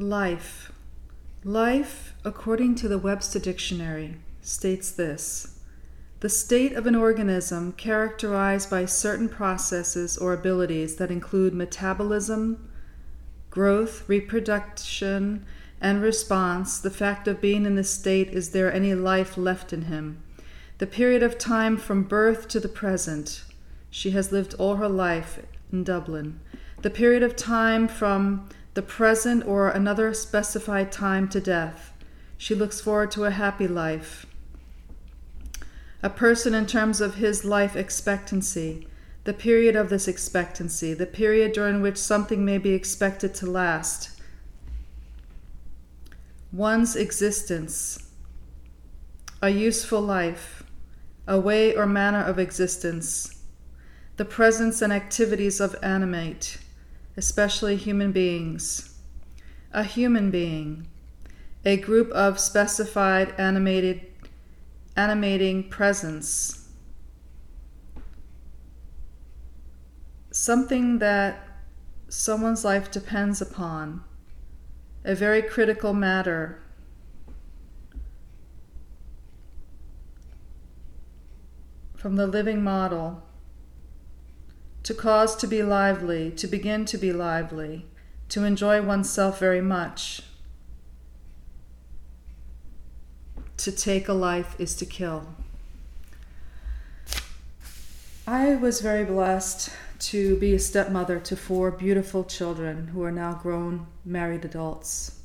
Life. Life, according to the Webster Dictionary, states this The state of an organism characterized by certain processes or abilities that include metabolism, growth, reproduction, and response. The fact of being in this state is there any life left in him? The period of time from birth to the present. She has lived all her life in Dublin. The period of time from the present or another specified time to death. She looks forward to a happy life. A person, in terms of his life expectancy, the period of this expectancy, the period during which something may be expected to last. One's existence, a useful life, a way or manner of existence, the presence and activities of animate especially human beings. A human being, a group of specified animated animating presence. Something that someone's life depends upon, a very critical matter. From the living model to cause to be lively, to begin to be lively, to enjoy oneself very much. To take a life is to kill. I was very blessed to be a stepmother to four beautiful children who are now grown, married adults.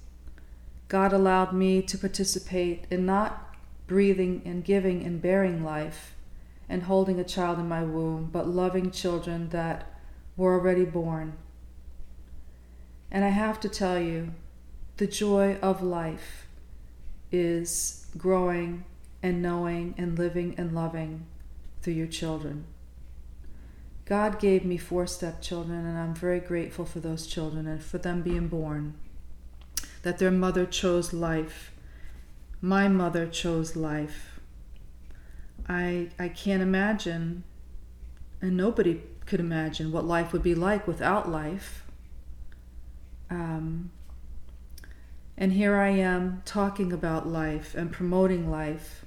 God allowed me to participate in not breathing and giving and bearing life and holding a child in my womb, but loving children that were already born. And I have to tell you, the joy of life is growing and knowing and living and loving through your children. God gave me four stepchildren, and I'm very grateful for those children and for them being born. That their mother chose life. My mother chose life I I can't imagine, and nobody could imagine what life would be like without life. Um, and here I am talking about life and promoting life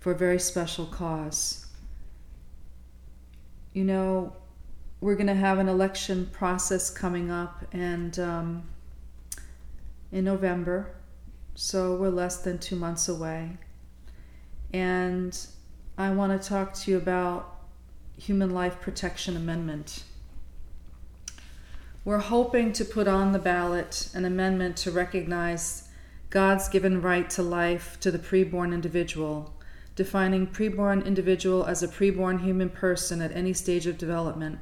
for a very special cause. You know, we're going to have an election process coming up, and um, in November, so we're less than two months away. And I want to talk to you about Human Life Protection Amendment. We're hoping to put on the ballot an amendment to recognize God's given right to life to the preborn individual, defining preborn individual as a preborn human person at any stage of development,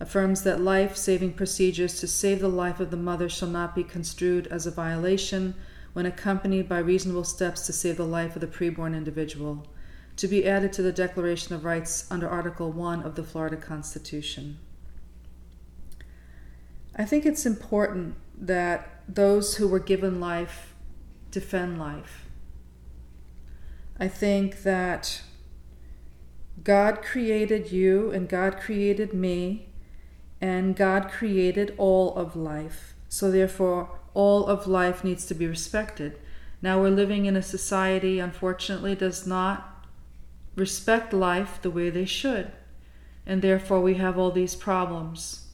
affirms that life saving procedures to save the life of the mother shall not be construed as a violation when accompanied by reasonable steps to save the life of the preborn individual to be added to the Declaration of Rights under Article 1 of the Florida Constitution. I think it's important that those who were given life defend life. I think that God created you and God created me and God created all of life. So, therefore, all of life needs to be respected. Now, we're living in a society, unfortunately, does not respect life the way they should. And therefore, we have all these problems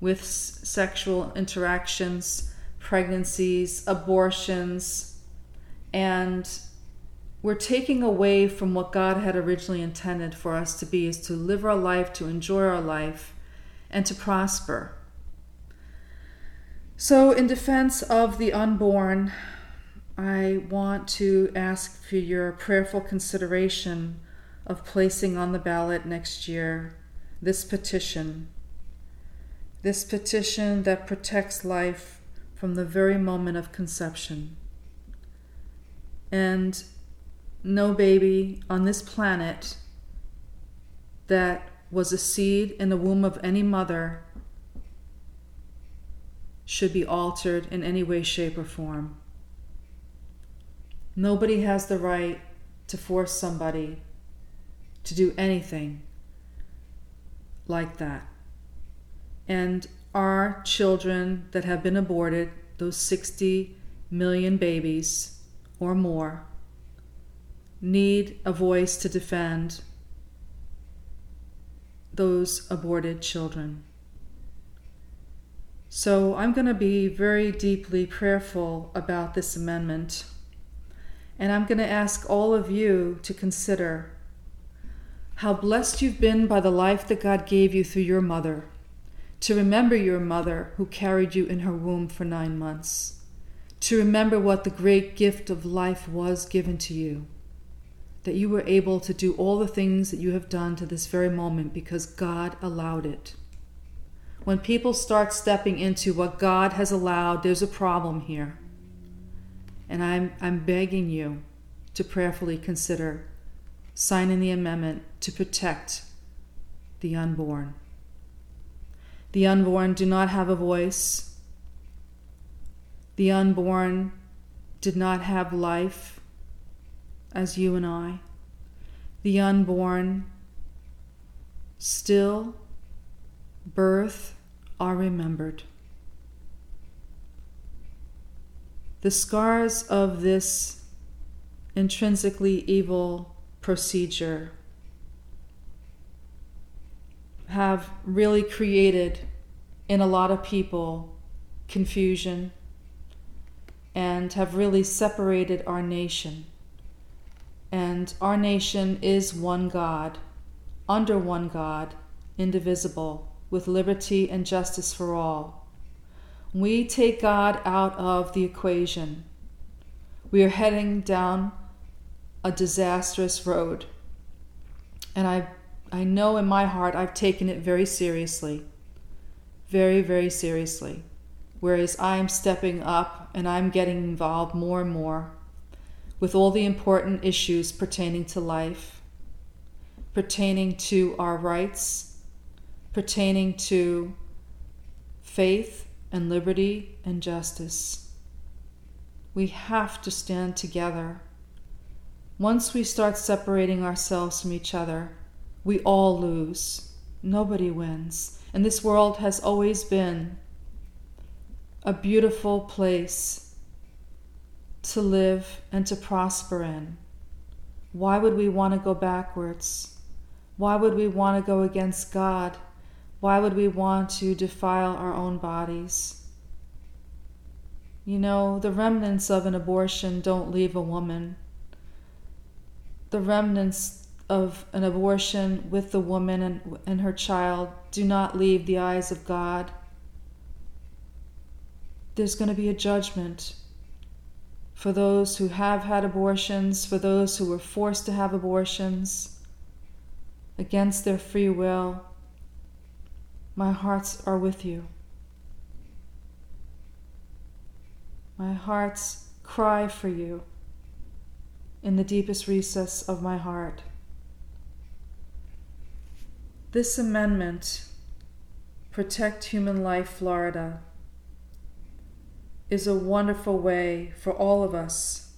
with s- sexual interactions, pregnancies, abortions, and we're taking away from what God had originally intended for us to be is to live our life, to enjoy our life, and to prosper. So, in defense of the unborn, I want to ask for your prayerful consideration of placing on the ballot next year this petition. This petition that protects life from the very moment of conception. And no baby on this planet that was a seed in the womb of any mother should be altered in any way, shape, or form. Nobody has the right to force somebody to do anything like that. And our children that have been aborted, those 60 million babies or more, need a voice to defend those aborted children. So I'm going to be very deeply prayerful about this amendment. And I'm going to ask all of you to consider how blessed you've been by the life that God gave you through your mother, to remember your mother who carried you in her womb for nine months, to remember what the great gift of life was given to you, that you were able to do all the things that you have done to this very moment because God allowed it. When people start stepping into what God has allowed, there's a problem here. And I'm, I'm begging you to prayerfully consider signing the amendment to protect the unborn. The unborn do not have a voice. The unborn did not have life as you and I. The unborn still birth are remembered. The scars of this intrinsically evil procedure have really created in a lot of people confusion and have really separated our nation. And our nation is one God, under one God, indivisible, with liberty and justice for all. We take God out of the equation. We are heading down a disastrous road. And I, I know in my heart I've taken it very seriously. Very, very seriously. Whereas I'm stepping up and I'm getting involved more and more with all the important issues pertaining to life, pertaining to our rights, pertaining to faith and liberty and justice. We have to stand together once we start separating ourselves from each other, we all lose. Nobody wins. And this world has always been a beautiful place to live and to prosper in. Why would we want to go backwards? Why would we want to go against God? Why would we want to defile our own bodies? You know, the remnants of an abortion don't leave a woman the remnants of an abortion with the woman and, and her child do not leave the eyes of God. There's going to be a judgment for those who have had abortions, for those who were forced to have abortions against their free will. My hearts are with you. My hearts cry for you in the deepest recess of my heart. This amendment, Protect Human Life Florida, is a wonderful way for all of us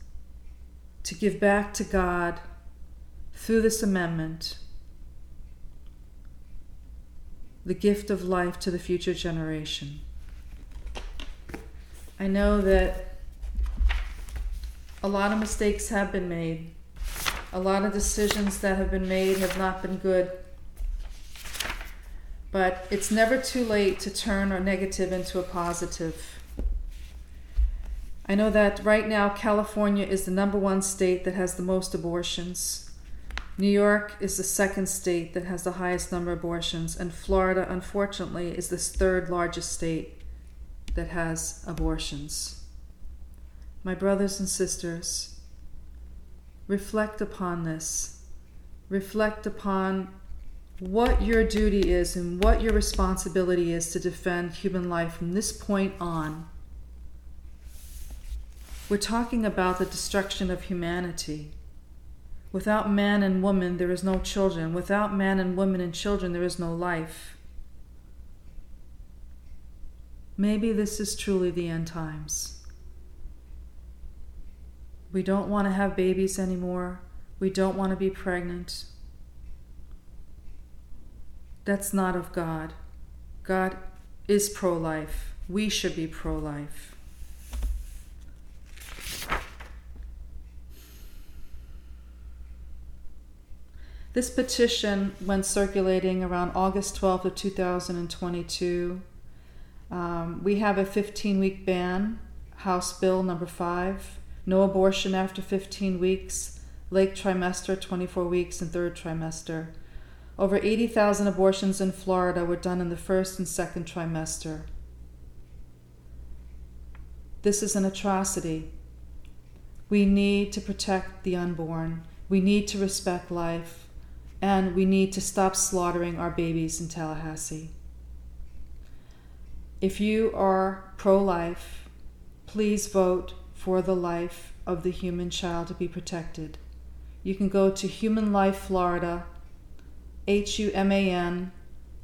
to give back to God through this amendment the gift of life to the future generation. I know that a lot of mistakes have been made. A lot of decisions that have been made have not been good. But it's never too late to turn a negative into a positive. I know that right now California is the number one state that has the most abortions. New York is the second state that has the highest number of abortions, and Florida, unfortunately, is the third largest state that has abortions my brothers and sisters, reflect upon this. Reflect upon what your duty is and what your responsibility is to defend human life from this point on. We're talking about the destruction of humanity. Without man and woman, there is no children. Without man and woman and children, there is no life. Maybe this is truly the end times. We don't want to have babies anymore. We don't want to be pregnant. That's not of God. God is pro life. We should be pro life. This petition went circulating around August 12th of 2022. Um, we have a 15 week ban, House Bill number 5. No abortion after 15 weeks, late trimester 24 weeks, and third trimester. Over 80,000 abortions in Florida were done in the first and second trimester. This is an atrocity. We need to protect the unborn. We need to respect life and we need to stop slaughtering our babies in Tallahassee. If you are pro life, please vote for the life of the human child to be protected. You can go to Human Life Florida, H U M A N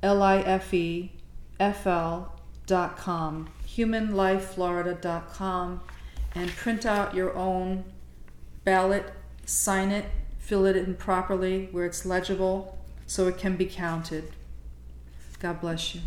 L I F E F L dot com, humanlifeflorida.com, and print out your own ballot, sign it, fill it in properly where it's legible so it can be counted. God bless you.